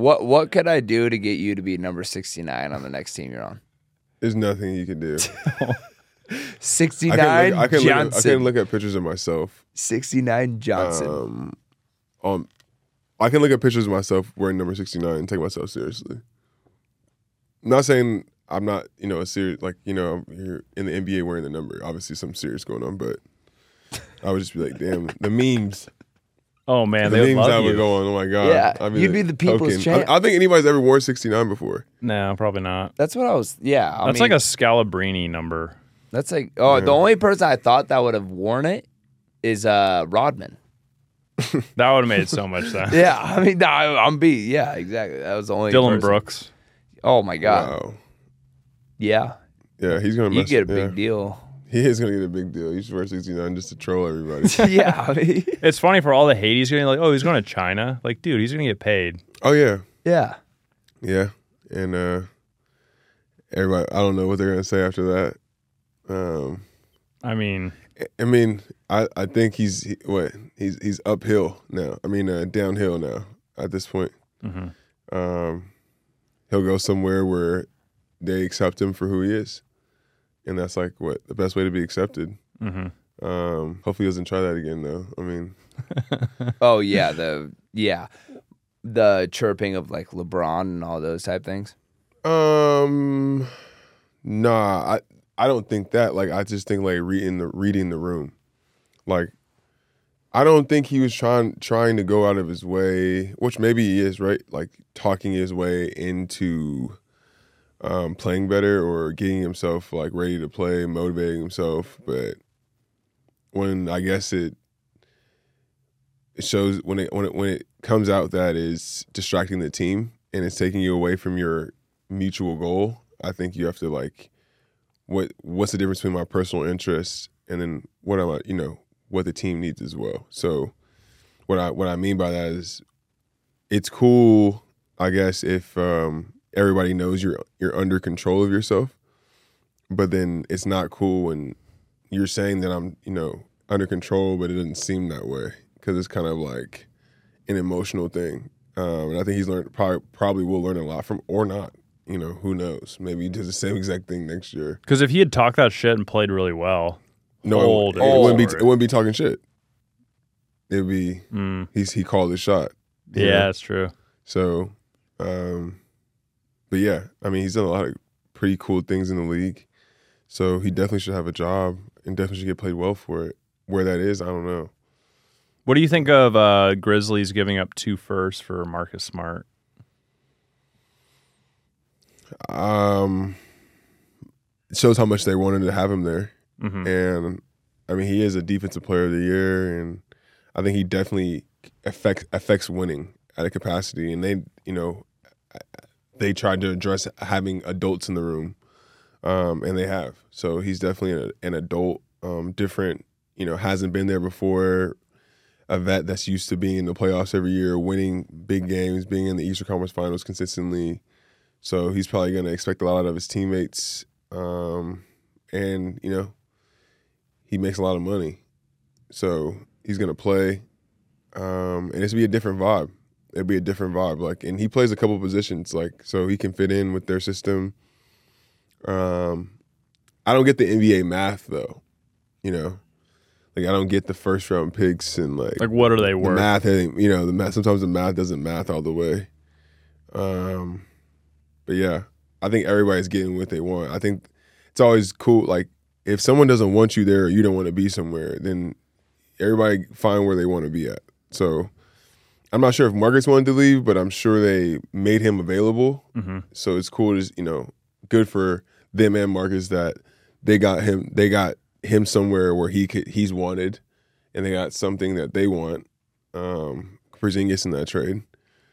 What what could I do to get you to be number 69 on the next team you're on? There's nothing you can do. 69 I can, look, I, can look at, I can look at pictures of myself. 69 Johnson. Um, um, I can look at pictures of myself wearing number 69 and take myself seriously. I'm not saying I'm not, you know, a serious like, you know, I'm here in the NBA wearing the number. Obviously, some serious going on, but I would just be like, damn, the memes, Oh man, the they would memes love I would you. go on. Oh my god, Yeah, I mean, you'd be the people's token. champ. I, I think anybody's ever worn 69 before. No, probably not. that's what I was. Yeah, I That's mean, like a Scalabrine number. That's like oh, Yeah. the only person I thought that would have worn it is uh Rodman. That would have made so much sense. Yeah, I mean, no, I, I'm beat. Yeah, exactly. That was the only Dillon person. Brooks. Oh my god. Wow. Yeah, Yeah, he's gonna. you get a yeah. big deal. He is gonna get a big deal. He should wear 69 just to troll everybody. yeah, I mean, It's funny for all the hate he's getting. Like, oh, he's going to China. Like, dude, he's going to get paid. oh yeah, yeah. yeah, and uh everybody. I don't know what they're gonna say after that. Um, I mean, I mean, I, I think he's he, what he's he's uphill now. I mean, uh, downhill now at this point. mhm. Um, he'll go somewhere where they accept him for who he is, and that's like what the best way to be accepted. Mhm. Um, hopefully, he doesn't try that again, though. I mean, Oh yeah, the yeah, the chirping of like LeBron and all those type things. um, nah, I I don't think that. Like, I just think like reading the reading the room, like. I don't think he was trying trying to go out of his way, which maybe he is, right? Like talking his way into um, playing better or getting himself like ready to play, motivating himself. But when I guess it it shows when it when it when it comes out that is distracting the team and it's taking you away from your mutual goal, I think you have to like what what's the difference between my personal interests and then what am I you know what the team needs as well. So what I what I mean by that is it's cool, I guess, if um, everybody knows you're you're under control of yourself, but then it's not cool when you're saying that I'm you know under control, but it doesn't seem that way because it's kind of like an emotional thing. Um, and I think he's learned probably probably will learn a lot from or not. You know, who knows? Maybe he does the same exact thing next year. because if he had talked that shit and played really well, No, it, it. wouldn't be it. it wouldn't be talking shit. It'd be mm, he's he called his shot. yeah, know? that's true. So, um, but yeah, I mean, he's done a lot of pretty cool things in the league. So he definitely should have a job and definitely should get paid well for it. Where that is, I don't know. What do you think of uh, Grizzlies giving up two firsts for Marcus Smart? Um, it shows how much they wanted to have him there. hmm And I mean, he is a defensive player of the year, and I think he definitely affects affects winning at a capacity. And they, you know, they tried to address having adults in the room, um, and they have. So he's definitely an, an adult, um, different. You know, hasn't been there before. A vet that's used to being in the playoffs every year, winning big games, being in the Eastern Conference Finals consistently. So he's probably going to expect a lot out of his teammates, um, and you know, he makes a lot of money. So he's gonna play. Um, and it's gonna be a different vibe. It'll be a different vibe. Like and he plays a couple positions, like so he can fit in with their system. Um I don't get the NBA math though. You know? Like I don't get the first round picks and like, Like, what are they the worth? math ain't- you know, the math sometimes the math doesn't math all the way. Um but yeah, I think everybody's getting what they want. I think it's always cool. Like if someone doesn't want you there or you don't want to be somewhere, then everybody find where they want to be at. So I'm not sure if Marcus wanted to leave, but I'm sure they made him available. hmm So it's cool to you know, good for them and Marcus that they got him they got him somewhere where he could he's wanted and they got something that they want. Um Porzingis in that trade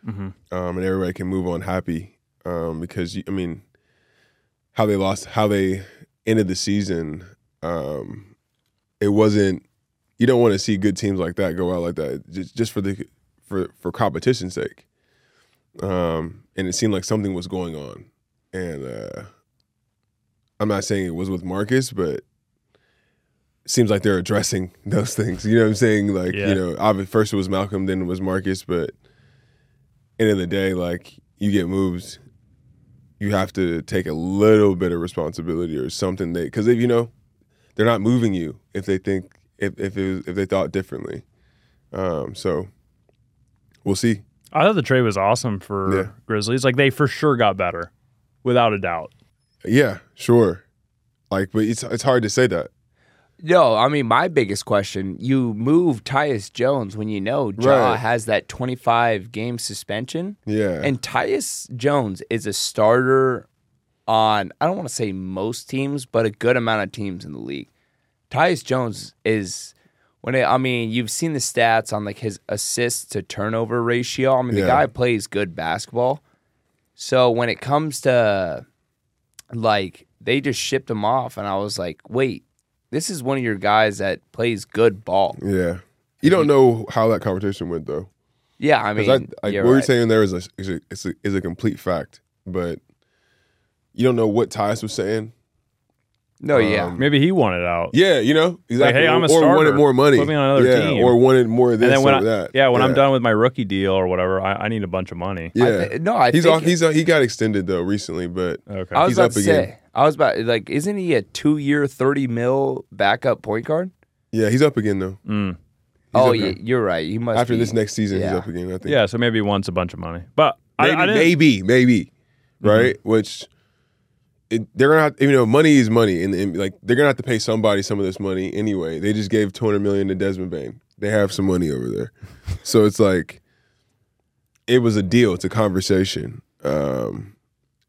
hmm um, and everybody can move on happy. Um, because you- I mean, how they lost, how they ended the season, um, it wasn't. You don't want to see good teams like that go out like that, just just for the for for competition's sake. Um, and it seemed like something was going on, and uh, I'm not saying it was with Marcus, but it seems like they're addressing those things. You know what I'm saying? Like Yeah. you know, obviously first it was Malcolm, then it was Marcus, but end of the day, like you get moves, you have to take a little bit of responsibility or something. They because if you know they're not moving you if they think if if it was, if they thought differently. Um, so we'll see. I thought the trade was awesome for Yeah. Grizzlies. Like they for sure got better, without a doubt. Yeah, sure. Like, but it's it's hard to say that. No, I mean my biggest question: You move Tyus Jones when you know Ja Right. has that 25 game suspension, Yeah, and Tyus Jones is a starter on I don't want to say most teams, but a good amount of teams in the league. Tyus Jones is when it, I mean you've seen the stats on like his assist to turnover ratio. I mean the Yeah. guy plays good basketball. So when it comes to like they just shipped him off, and I was like, wait, this is one of your guys that plays good ball. yeah. You don't know how that conversation went though. Yeah, I mean, Because I, like you're what you're right. saying there is a, is a is a is a complete fact, but you don't know what Tyus was saying. No, yeah, um, Maybe he wanted out. Yeah, you know exactly. hey, I'm a or wanted more money. Put me on another yeah, team. or wanted more of this and then when or I, that. yeah, when I'm done with my rookie deal or whatever, I, I need a bunch of money. Yeah, I no, I he's think off. He's he got extended though recently, but Okay. I was He's about up to again. say, I was about like, isn't he a two-year, thirty mil backup point guard? yeah, he's up again though. Mm. Oh, yeah, now. you're right. He must After be- this next season, he's up again. I think. Yeah, so maybe he wants a bunch of money, but I, maybe, I didn't, maybe, maybe, Mm-hmm. right? Which it, they're gonna have, you know, money is money, and, and, like they're gonna have to pay somebody some of this money anyway. They just gave two hundred million to Desmond Bane. They have some money over there, so it's like it was a deal. It's a conversation, um,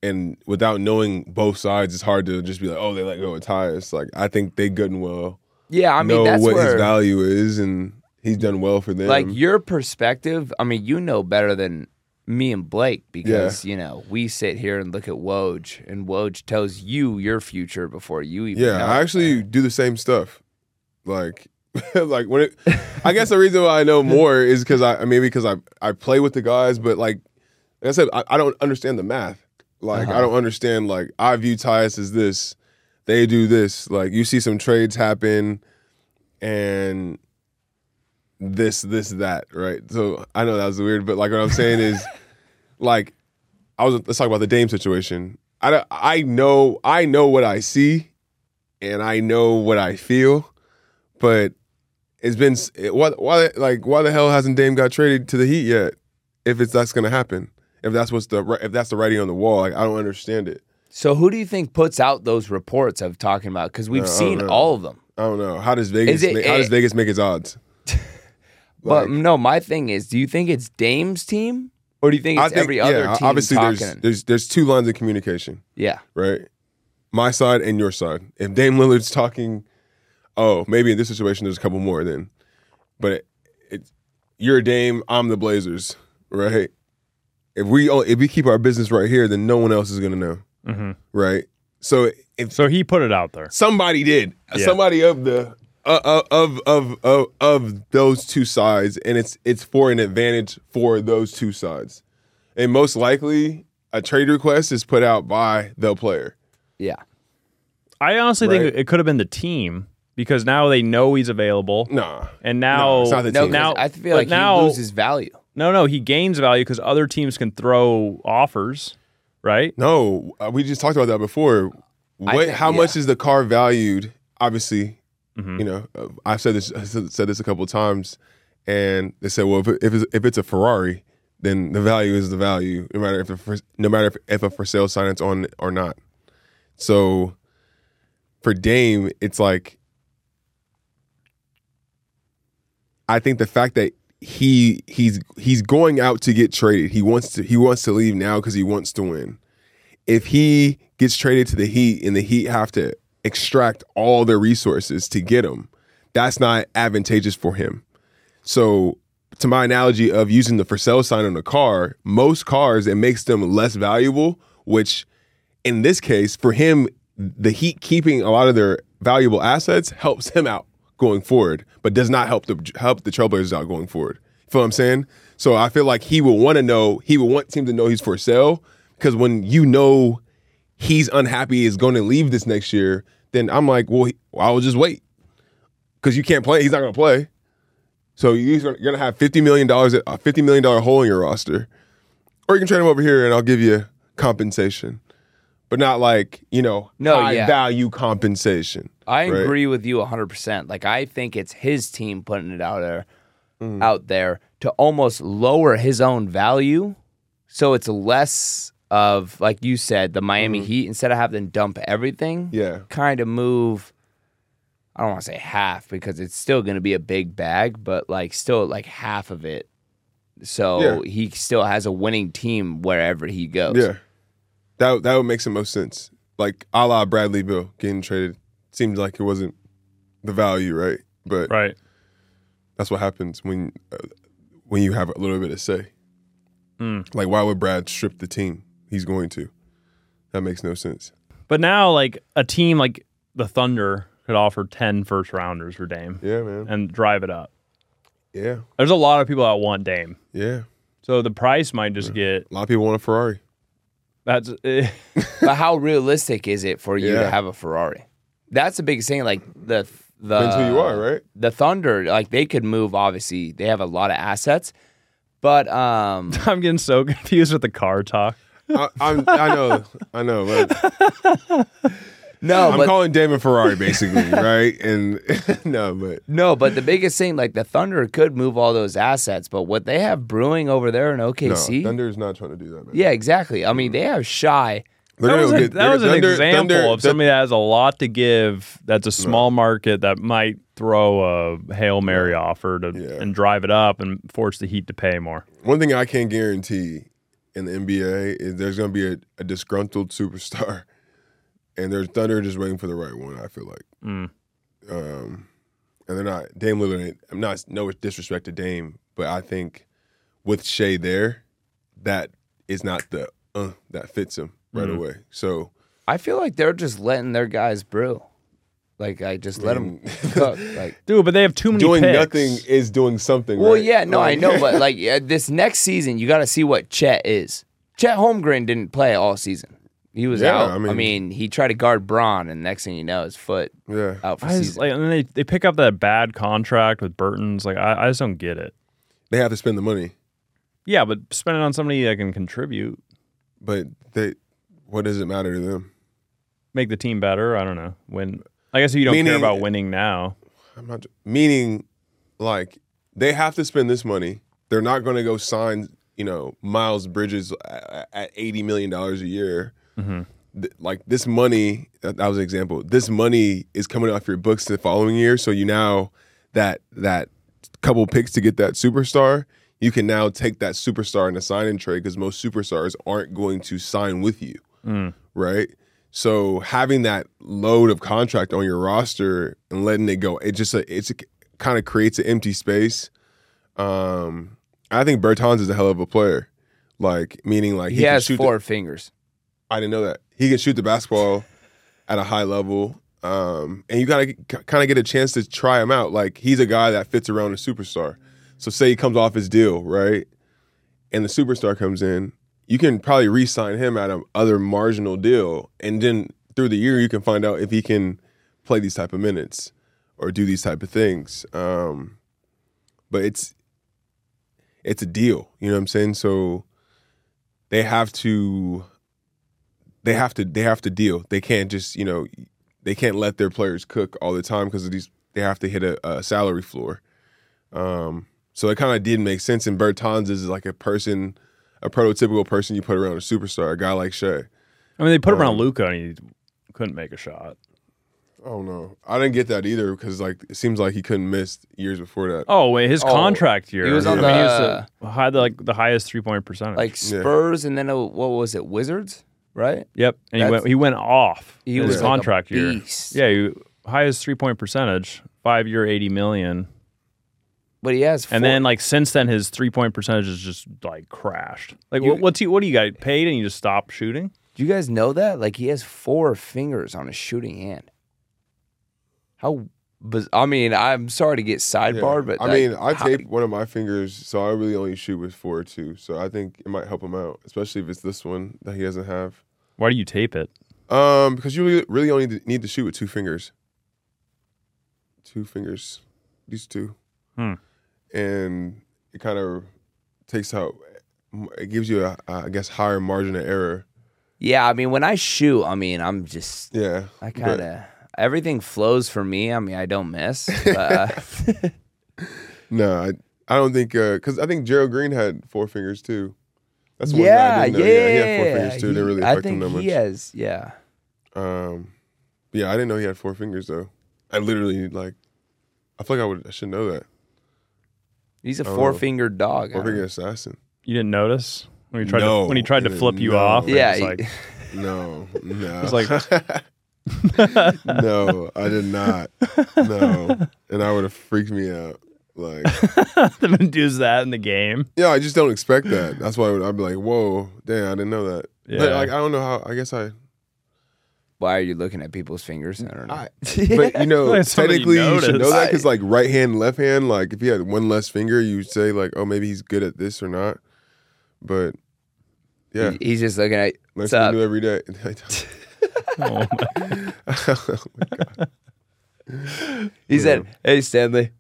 and without knowing both sides, it's hard to just be like, oh, they let go of Tyus. Like I think they good and well Yeah, I mean know that's what where, his value is, and he's done well for them. like your perspective. I mean, you know better than me and Blake because you know we sit here and look at Woj, and Woj tells you your future before you even. Yeah, I actually do the same stuff. Like, like when it, I guess the reason why I know more is because I, I maybe because I I play with the guys, but like, like I said, I, I don't understand the math. Like, Uh-huh. I don't understand. Like, I view Tyus as this. They do this. Like, you see some trades happen, and this, this, that, right? So I know that was weird, but like what I'm saying is, like, I was. Let's talk about the Dame situation. I I know I know what I see, and I know what I feel, but it's been s- why like why the hell hasn't Dame got traded to the Heat yet? If it's that's gonna happen, if that's what's the if that's the writing on the wall, like I don't understand it. So who do you think puts out those reports of talking about? Because we've Uh, seen know. all of them. I don't know how does Vegas it- make, how does Vegas make its odds? But no, my thing is, do you think it's Dame's team, or do you think it's every other yeah, team obviously talking? there's there's there's two lines of communication. yeah, right? My side and your side. If Dame Lillard's talking, oh, maybe in this situation there's a couple more then. But it, it, you're Dame, I'm the Blazers, right? If we o- if we keep our business right here, then no one else is gonna know, Mhm. right? So if So he put it out there. somebody did, Yeah. somebody of the uh, of, of of of those two sides, and it's it's for an advantage for those two sides, and most likely a trade request is put out by the player. yeah. I honestly Right. think it could have been the team because now they know he's available, Nah, and now No, it's not the No, now I feel like now he loses value. no no he gains value because other teams can throw offers, right? No, uh, we just talked about that before. What? think- how much is the car valued? Obviously, Mhm. you know, uh, I've said this said this a couple of times, and they said, well, if, it, if it's if it's a Ferrari, then the value is the value, no matter if for, no matter if, if a for sale sign it's on or not. So, for Dame, it's like I think the fact that he he's he's going out to get traded. He wants to he wants to leave now because he wants to win. If he gets traded to the Heat and the Heat have to extract all their resources to get him, that's not advantageous for him. So, to my analogy of using the for sale sign on a car, most cars it makes them less valuable. Which, in this case, for him, the Heat keeping a lot of their valuable assets helps him out going forward, but does not help the help the Trailblazers out going forward. Feel what I'm saying? So I feel like he will want to know, he will want team to know he's for sale because when you know he's unhappy is going to leave this next year, then I'm like, well, he, I will just wait because you can't play. He's not going to play. So you're going to have fifty million dollars, a fifty million dollar hole in your roster, or you can trade him over here and I'll give you compensation, but not like you know No, high yeah. value compensation. I Right. agree with you 100%. Like I think it's his team putting it out there Mm. out there to almost lower his own value so it's less of like you said the Miami Heat instead of having to dump everything. Mm-hmm. Yeah. Kind of move I don't want to say half because it's still going to be a big bag, but like still like half of it. So Yeah. he still has a winning team wherever he goes. Yeah, that that would make the most sense. Like a la Bradley Beal getting traded seems like it wasn't the value, right? But Right. that's what happens when uh, when you have a little bit of say. Hmm. Like, why would Brad strip the team? He's going to. That makes no sense. But now, like a team like the Thunder could offer 10 first rounders for Dame Yeah, man. and drive it up. Yeah, There's a lot of people that want Dame, yeah. so the price might just get A lot of people want a Ferrari. that's. eh, but how realistic is it for you to have a Ferrari? That's the biggest thing. Like the the Depends who you are, right? The Thunder, like they could move. Obviously, they have a lot of assets, but um, I'm getting so confused with the car talk. I, I'm, I know, I know. But no, I'm but calling Damon Ferrari basically, right? And no, but no, but the biggest thing, like the Thunder could move all those assets, but what they have brewing over there in OKC, no, OKC, Thunder's not trying to do that, man. yeah, exactly. I mean, they have Shai. They're That was, a- get- that was an Thunder- example Thunder- of somebody that has a lot to give. That's a small market that might throw a hail mary offer to Yeah. and drive it up and force the Heat to pay more. One thing I can't guarantee in the NBA there's going to be a, a disgruntled superstar, and there's Thunder just waiting for the right one. I feel like, Mm. um, and they're not Dame Lillard. I'm not no disrespect to Dame, but I think with Shai there, that is not the uh, that fits him right away. So I feel like they're just letting their guys brew. Like I just let them cook. Like Dude, but they have too many doing picks. nothing is doing something. Well, right? yeah, no, I know, but like yeah, this next season, you got to see what Chet is. Chet Holmgren didn't play all season. He was Yeah, out. I I mean- mean, he tried to guard Bron, and next thing you know, his foot yeah, out for I just, season. like, and then they, they pick up that bad contract with Bertans. Like, I, I just don't get it. they have to spend the money, Yeah, but spend it on somebody that can contribute, but they, what does it matter to them? make the team better. I don't know. Win. I guess you don't care about winning now. I'm not meaning like they have to spend this money. They're not going to go sign, you know, Miles Bridges at, at eighty million dollars a year. Mm-hmm. Th- Like this money, that was an example. This money is coming off your books the following year, so you now that that couple picks to get that superstar, you can now take that superstar in a sign and trade because most superstars aren't going to sign with you, mm. right? So having that load of contract on your roster and letting it go, it just it's kind of creates an empty space. Um, I think Bertans is a hell of a player. Like meaning like he, can has shoot the- four fingers. I didn't know that he can shoot the basketball at a high level. Um, and you gotta kind of get a chance to try him out. Like he's a guy that fits around a superstar. So say he comes off his deal, right? And the superstar comes in, you can probably re-sign him at a other marginal deal, and then through the year you can find out if he can play these type of minutes or do these type of things. Um, but it's it's a deal, you know what I'm saying? So they have to they have to they have to deal. They can't just you know they can't let their players cook all the time because these. They have to hit a, a salary floor. Um, so it kind of did make sense. And Bertans is like a person, a prototypical person you put around a superstar, a guy like Shai. I mean, they put him around Um, Luka and he couldn't make a shot. Oh no, I didn't get that either because like it seems like he couldn't miss years before that. Oh wait, his Oh, contract year. he was I on mean, he the- was the, high, the, like the highest three point percentage. Like Spurs, and then uh, what was it? Wizards, right? yep, and he went he went off. He in was his like a contract year. Yeah, he, highest three point percentage, five year, eighty million. But he has. Four. And then like since then, his three point percentage has just like crashed. Like You- what, what's he? What do you got paid and you just stop shooting? do you guys know that? Like he has four fingers on his shooting hand. How? But I mean, I'm sorry to get Yeah. sidebarred, but I like, mean, I how- taped one of my fingers, so I really only shoot with four or two. So I think it might help him out, especially if it's this one that he doesn't have. Why do you tape it? Um, because you really, really only need to shoot with two fingers. Two fingers, these two, Hmm. And it kind of takes out it gives you a I guess higher margin of error. Yeah, I mean, when I shoot, I mean, I'm just, Yeah, I kind of, everything flows for me. I mean, I don't miss. But, uh, No, I I don't think because I think Gerald Green had four fingers too. That's one yeah, I yeah, know. yeah, he had four fingers too. he- Didn't really I affect think him that much. he has, yeah. Um, yeah, I didn't know he had four fingers though. I literally like, I feel like I would I should know that. He's a Oh. four fingered dog. Four I finger assassin. You didn't notice when he tried No, to when he tried to flip you know. off. and Yeah, it's he- like No, no. It's like- no, I did not. No, and I would have freaked me out. Like, them do that in the game. yeah, I just don't expect that. That's why I'd be like, whoa, damn, I didn't know that. But Yeah. like, I don't know how. I guess I. Why are you looking at people's fingers? I don't know. I- But you know, Like somebody technically, you should know noticed. that because like right hand, left hand. Like, if he had one less finger, you would say like, oh, maybe he's good at this or not. But yeah, He- He's just looking at, learn what's something up? new every day. Oh my- god. He said, hey, Stanley.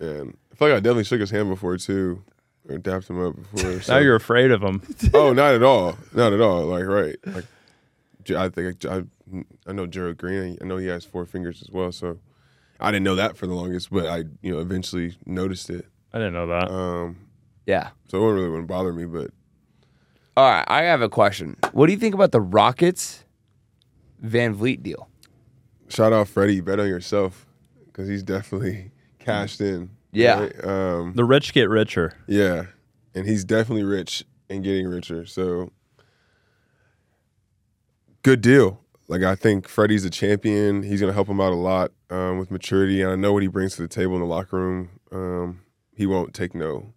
And I feel like I definitely shook his hand before too, or dapped him up before. so- now you're afraid of him. oh, not at all, not at all. Like right, like J- I think I, I know Gerald Green. I know he has four fingers as well. So I didn't know that for the longest, but I you know eventually noticed it. I didn't know that. Um, Yeah. so it wouldn't really wouldn't bother me, but All right. I have a question. What do you think about the Rockets VanVleet deal? shout out Freddie. Bet on yourself because he's definitely cashed in. Yeah. right? Um, the rich get richer. Yeah, and he's definitely rich and getting richer. So good deal. Like I think Freddie's a champion. He's gonna help him out a lot um, with maturity, and I know what he brings to the table in the locker room. Um, he won't take no.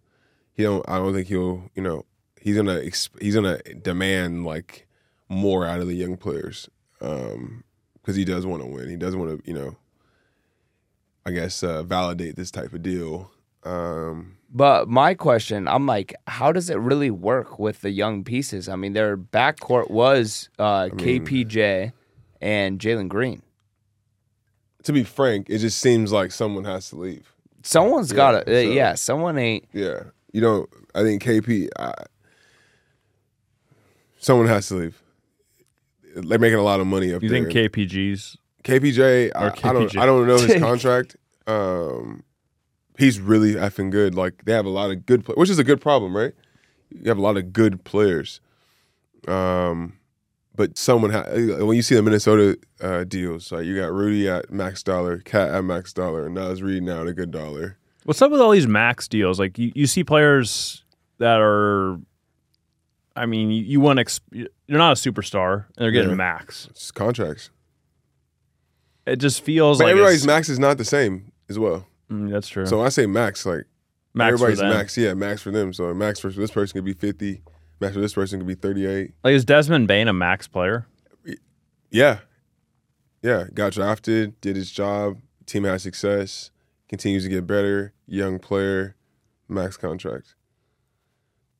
He don't. I don't think he'll. You know, he's gonna. Exp- he's gonna demand like more out of the young players because he does want to win. He does want to. You know. I guess uh, validate this type of deal. Um, But my question, I'm like, how does it really work with the young pieces? I mean, their backcourt was uh, KPJ and Jalen Green. to be frank, it just seems like someone has to leave. Someone's Yeah, got to, uh, so- yeah, someone ain't. Yeah, you don't. I think KP. I, someone has to leave. They're making a lot of money up You there. think KPJ's KPJ? I, Or I don't. I don't know his contract. Um, he's really effing good. Like they have a lot of good, play, which is a good problem, right? You have a lot of good players. Um, but someone ha- when you see the Minnesota uh, deals, like you got Rudy at max dollar, Cat at max dollar, and Naz Reid now at a good dollar. What's up with all these max deals? Like you, you see players that are, I mean, you, you want ex- you're not a superstar and they're getting Yeah. max. It's contracts. It just feels But like everybody's max is not the same as well. Mm, that's true. So when I say max, like max for everybody's them. max, yeah, max for them. So max for this person could be fifty, max this person could be thirty-eight. Like is Desmond Bane a max player? Yeah, yeah. Got drafted, did his job, team had success, continues to get better. Young player, max contract.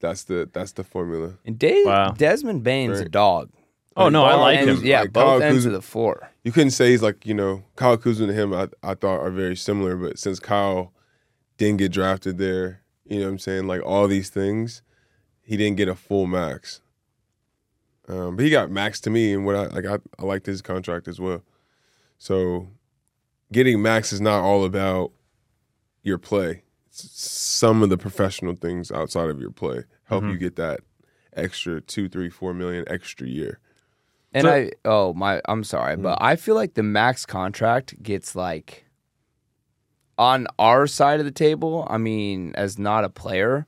That's the that's the formula. And Des- Wow. Desmond Bane's a dog. Oh no, I like Ends- him. yeah, Like, both Kyle ends Kuzma- of the floor. You couldn't say he's like you know Kyle Kuzma and him. I I thought are very similar, but since Kyle didn't get drafted there, you know what I'm saying like all these things, he didn't get a full max. Um, but he got max to me, and what I like I, I liked his contract as well. So getting max is not all about your play. It's some of the professional things outside of your play help you get that extra two, three, four million extra year. And So- I, oh my, I'm sorry, but Mm. I feel like the max contract gets like on our side of the table. I mean, as not a player,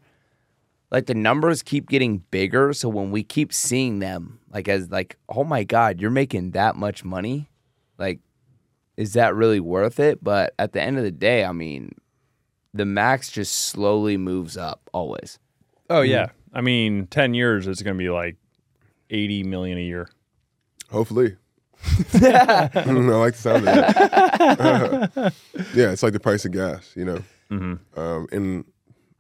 like the numbers keep getting bigger. So when we keep seeing them, like as like, oh my god, you're making that much money, like, is that really worth it? But at the end of the day, I mean, the max just slowly moves up always. Oh yeah. I mean, ten years it's gonna be like eighty million a year. Hopefully. I like the sound of that. yeah, it's like the price of gas, you know. Mm-hmm. Um, and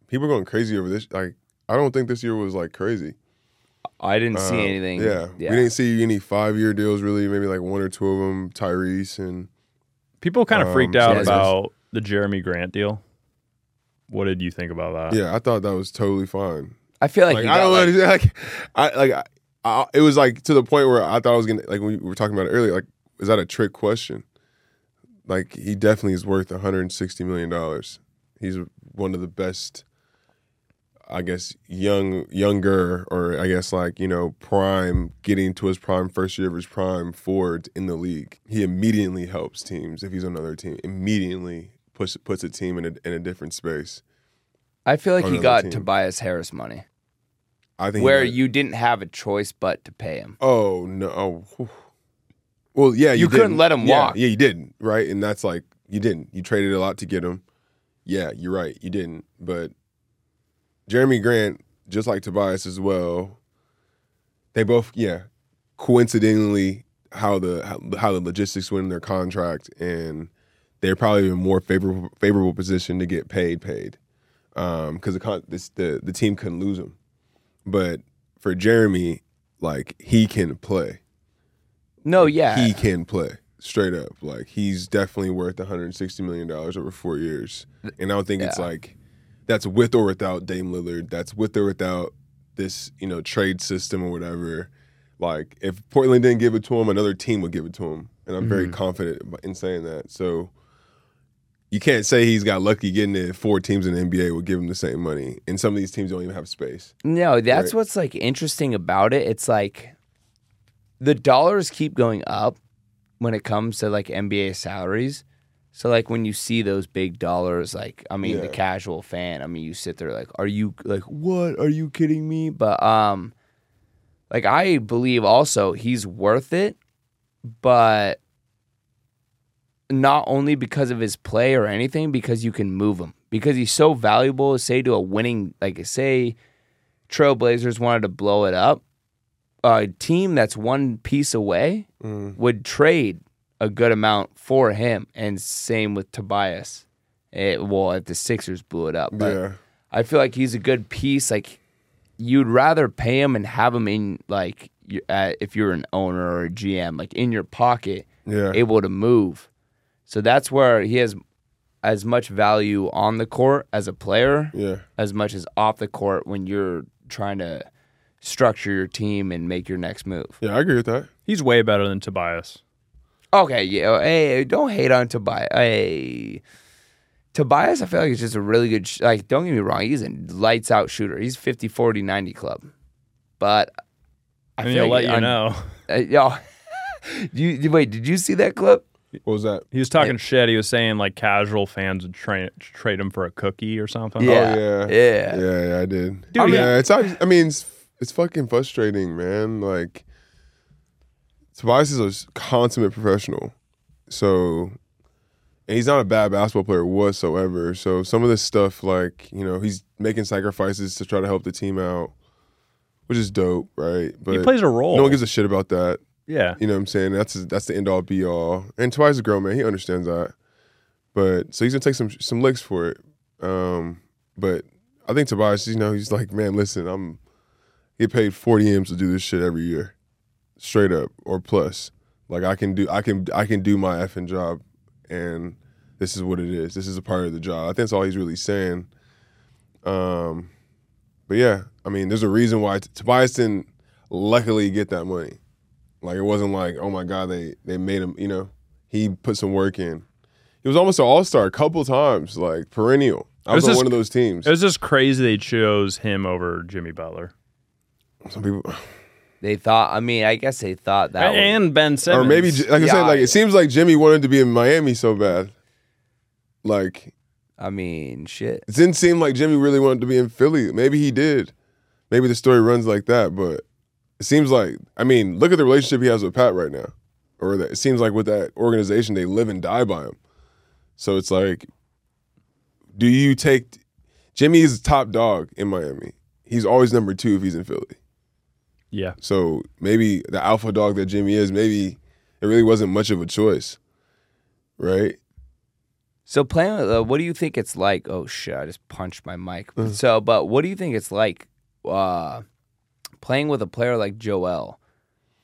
people are going crazy over this. Like, I don't think this year was like crazy. I didn't see Um, anything. Yeah. we didn't see any five-year deals really. Maybe like one or two of them. Tyrese and People kind of Um, freaked out yeah, about the Jerami Grant deal. What did you think about that? yeah, I thought that was totally fine. I feel like, Like he I don't like, understand. Like I like I, I, it was like to the point where I thought I was gonna like we were talking about it earlier. Like, is that a trick question? Like he definitely is worth 160 million dollars. He's one of the best, I guess, young younger or I guess like you know prime getting to his prime first year of his prime forward in the league. He immediately helps teams if he's on another team. Immediately puts puts a team in a in a different space. I feel like he got team. Tobias Harris money, I think where you didn't have a choice but to pay him. Oh no! Oh. Well, yeah, you, You couldn't let him Yeah, walk. Yeah, you didn't. Right, and that's like you didn't. You traded a lot to get him. Yeah, you're right. You didn't. But Jerami Grant, just like Tobias as well, they both yeah, coincidentally how the how, how the logistics went in their contract, and they're probably in a more favorable favorable position to get paid paid um, because the, con- this, the the team couldn't lose him. But for Jerami, like he can play. No, yeah, He can play straight up. Like he's definitely worth 160 million dollars over four years. And I don't think it's like that's with or without Dame Lillard. That's with or without this you know trade system or whatever. Like if Portland didn't give it to him, another team would give it to him, and I'm very mm-hmm. confident in saying that. So. You can't say he's got lucky getting it. Four teams in the NBA will give him the same money, and some of these teams don't even have space. No, that's Right. what's like interesting about it. It's like the dollars keep going up when it comes to like NBA salaries. So like when you see those big dollars, like I mean the casual fan, I mean you sit there like, are you like what? Are you kidding me? But um, like I believe also he's worth it, but not only because of his play or anything, because you can move him. Because he's so valuable, say to a winning, like say Trailblazers wanted to blow it up, a team that's one piece away Mm. would trade a good amount for him. And same with Tobias. It, well, if the Sixers blew it up, but yeah, I feel like he's a good piece. Like you'd rather pay him and have him in like uh, if you're an owner or a GM, like in your pocket, yeah, able to move. So that's where he has as much value on the court as a player yeah. as much as off the court when you're trying to structure your team and make your next move. Yeah, I agree with that. He's way better than Tobias. Okay, yeah. Hey, don't hate on Tobias. Hey, Tobias, I feel like he's just a really good. Sh- like, don't get me wrong, he's a lights out shooter. He's 50, 40, 90 club. But I And feel he'll like let you on- know. Uh, yo, you, you- wait, did you see that clip? What was that? He was talking shit. He was saying like casual fans would tra- trade him for a cookie or something. Yeah. Oh, yeah. Yeah. Yeah, yeah, I did. Dude, I mean, yeah, it's I mean, it's, it's fucking frustrating, man. Like Tobias is a consummate professional, so and he's not a bad basketball player whatsoever. So some of this stuff, like you know, he's making sacrifices to try to help the team out, which is dope, right? But he plays a role. no one gives a shit about that. yeah. You know what I'm saying? That's that's the end all be all. And Tobias is a grown man; he understands that. But so he's gonna take some some licks for it. Um, but I think Tobias, you know, he's like, man, listen, I'm get paid 40 m's to do this shit every year, straight up or plus. Like I can do, I can I can do my effing job, and this is what it is. This is a part of the job. I think that's all he's really saying. Um, but yeah, I mean, there's a reason why T- Tobias didn't luckily get that money. Like it wasn't like, oh my god, they they made him. You know, he put some work in. He was almost an all star a couple times, like perennial. I was was on just- one of those teams. It was just crazy they chose him over Jimmy Butler Some people, They thought, I mean, I guess they thought that was- and Ben Simmons. or maybe, like I said, Yeah, like it seems like Jimmy wanted to be in Miami so bad. Like I mean, shit. it didn't seem like Jimmy really wanted to be in Philly. Maybe he did. Maybe the story runs like that, but it seems like I mean, look at the relationship he has with Pat right now. Or that it seems like with that organization they live and die by him. So it's like do you take Jimmy is top dog in Miami. He's always number 2 if he's in Philly. Yeah. So maybe the alpha dog that Jimmy is, maybe it really wasn't much of a choice. Right? So playing, with, uh, what do you think it's like? Oh shit! I just punched my mic. So, but what do you think it's like uh, playing with a player like Joel?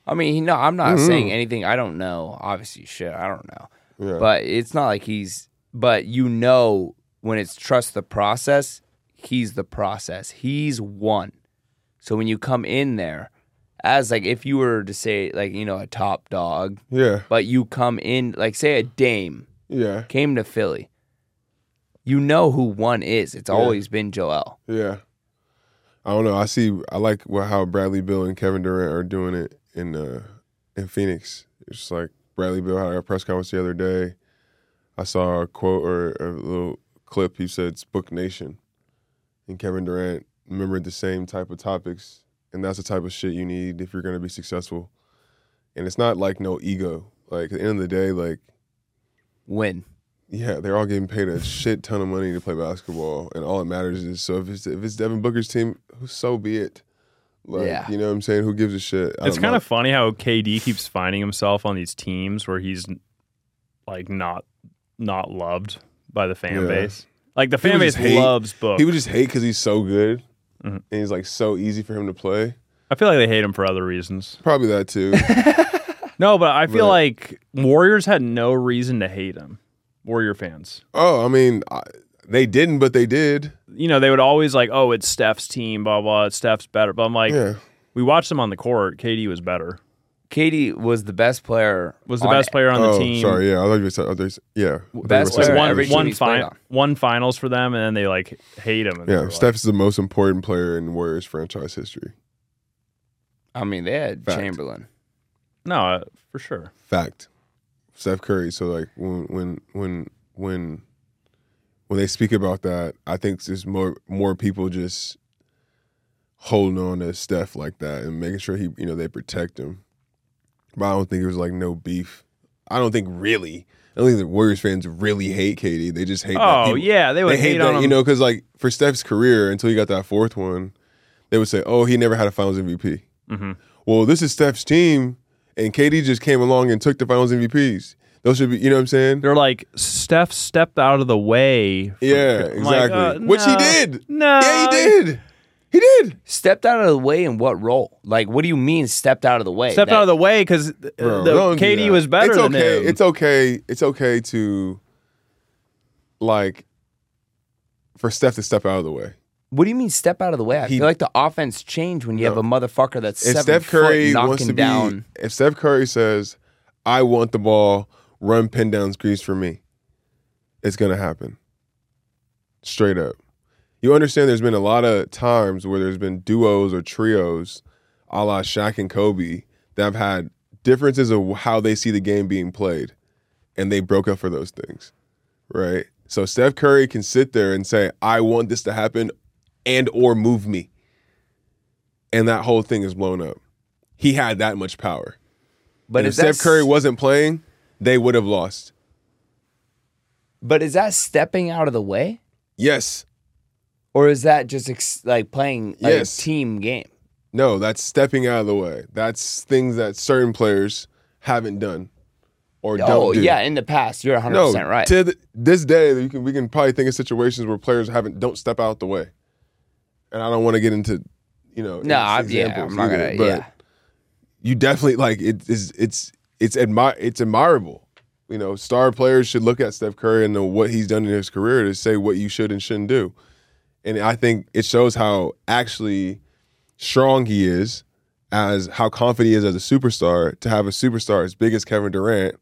I mean, he, no, I'm not saying anything. I don't know. Obviously, shit, I don't know. Yeah. But it's not like he's. But you know, when it's trust the process, he's the process. He's one. So when you come in there, as like if you were to say like you know a top dog, Yeah, but you come in like say a Dame yeah, came to Philly, you know who one is. It's Yeah. always been Joel. yeah. I don't know. I see. I like what, how Bradley Beal and Kevin Durant are doing it in uh, in Phoenix. It's like Bradley Beal had a press conference the other day. I saw a quote or a little clip. He said, "It's Book Nation," and Kevin Durant remembered the same type of topics, and that's the type of shit you need if you're going to be successful. And it's not like no ego. Like at the end of the day, like Win. yeah, they're all getting paid a shit ton of money to play basketball, and all that matters is so if it's if it's Devin Booker's team, so be it. Like, Yeah. you know what I'm saying? Who gives a shit? I It's kind of funny how KD keeps finding himself on these teams where he's like not not loved by the fan Yeah. base. Like the He fan would base hate- loves Book. he would just hate because he's so good, Mhm. and he's like so easy for him to play. I feel like they hate him for other reasons. Probably that too. No, but I feel But- like Warriors had no reason to hate him. Warrior fans. oh, I mean, I, they didn't, but they did. You know, they would always like, oh, it's Steph's team, blah, blah, it's Steph's better. But I'm like, yeah, we watched him on the court. KD was better. KD was the best player. Was the on best player on the oh, team. sorry. Yeah, I thought you were saying others. Yeah, I thought you were Best player One, every one, fi- on. one finals for them, and then they like hate him. And they Yeah, were like- Steph's the most important player in Warriors franchise history. I mean, they had Fact. Chamberlain. no, uh, for sure. Fact. Steph Curry. So like when when when when when they speak about that, I think there's more more people just holding on to Steph like that and making sure he you know they protect him. But I don't think it was like no beef. I don't think really. I don't think the Warriors fans really hate KD. They just hate. that Oh people- yeah, they would they hate, hate, that on him. you know because like for Steph's career until he got that fourth one, they would say, "Oh, he never had a Finals MVP." Mhm. Well, this is Steph's team, and KD just came along and took the Finals MVPs. Those should be, you know what I'm saying? They're like Steph stepped out of the way. for- Yeah, I'm like, exactly. uh, Which he did. No, yeah, he did. He did. Stepped out of the way in what role? Like, what do you mean stepped out of the way? Stepped That- out of the way because uh, Bro, the don't do KD that. was better it's than okay. him. It's okay. It's okay to like for Steph to step out of the way. What do you mean step out of the way? I He- feel like the offense changed when you have a motherfucker that's If seven Steph Curry foot wants knocking to be, down. if Steph Curry says, "I want the ball, run pin down screens for me," it's gonna happen. Straight up. You understand? There's been a lot of times where there's been duos or trios, a la Shaq and Kobe, that have had differences of how they see the game being played, and they broke up for those things, right? So Steph Curry can sit there and say, "I want this to happen," and or move me, and that whole thing is blown up. He had that much power. But if is Steph Curry wasn't playing, they would have lost. But is that stepping out of the way, Yes. Or is that just ex- like playing a Yes. team game? No, that's stepping out of the way. That's things that certain players haven't done or Oh don't do. yeah, in the past, you're 100 no, percent right. to th- this day, you can we can probably think of situations where players haven't don't step out the way. And I don't want to get into, you know, no, I, yeah, I'm not either, gonna. but Yeah, you definitely like it is it's it's admire it's admirable. You know, star players should look at Steph Curry and know what he's done in his career to say what you should and shouldn't do. And I think it shows how actually strong he is, as how confident he is as a superstar to have a superstar as big as Kevin Durant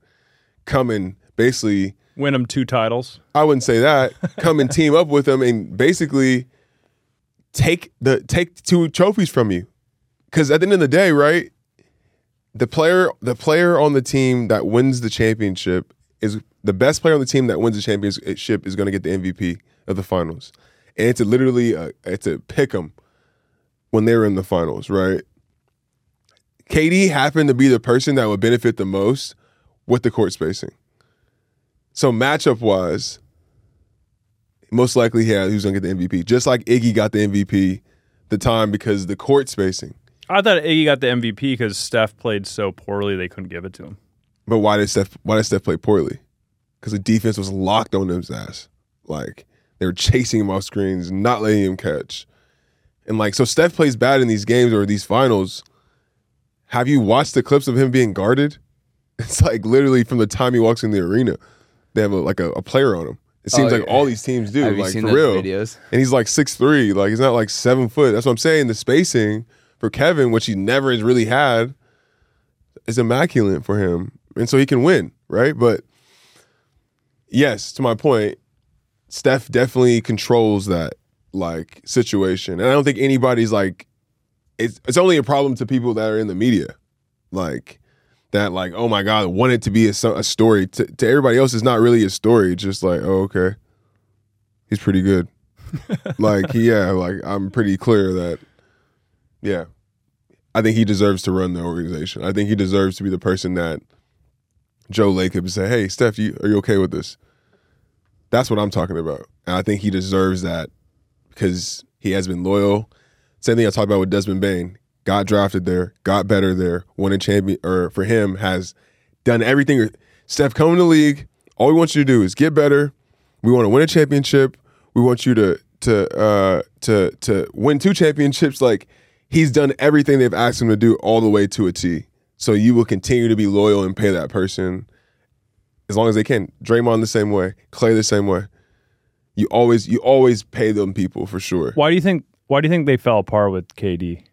come and basically Win him two titles. I wouldn't say that. Come and team up with him and basically take the take two trophies from you. Because at the end of the day, right, the player the player on the team that wins the championship is the best player on the team that wins the championship is going to get the MVP of the finals, and it's a literally a, it's a pick 'em when they were in the finals, right? KD happened to be the person that would benefit the most with the court spacing. So matchup wise, most likely yeah, he was gonna get the MVP. Just like Iggy got the MVP the time because the court spacing. I thought Iggy got the MVP because Steph played so poorly they couldn't give it to him. But why did Steph why did Steph play poorly? Because the defense was locked on his ass. Like they were chasing him off screens, not letting him catch. And like so Steph plays bad in these games or these finals. Have you watched the clips of him being guarded? It's like literally from the time he walks in the arena, they have a, like a, a player on him. It seems Oh, like yeah. all these teams do, Have you like seen for real. videos? And he's like six three, like he's not like seven foot. That's what I'm saying. The spacing for Kevin, which he never has really had, is immaculate for him, and so he can win, right? But yes, to my point, Steph definitely controls that like situation, and I don't think anybody's like it's it's only a problem to people that are in the media, like that like oh my god, want it to be a, a story to, to everybody else. It's not really a story. It's just like oh okay, he's pretty good. like yeah, like I'm pretty clear that yeah, I think he deserves to run the organization. I think he deserves to be the person that Joe Lacob could say, hey Steph, you, are you okay with this? That's what I'm talking about, and I think he deserves that because he has been loyal. Same thing I talked about with Desmond Bane. Got drafted there, got better there, won a champion, or for him has done everything. Steph, come in the league. All we want you to do is get better. We want to win a championship. We want you to to uh, to to win two championships. Like he's done everything they've asked him to do all the way to a T. So you will continue to be loyal and pay that person as long as they can. Draymond the same way, Clay the same way. You always you always pay them people for sure. Why do you think? Why do you think they fell apart with KD?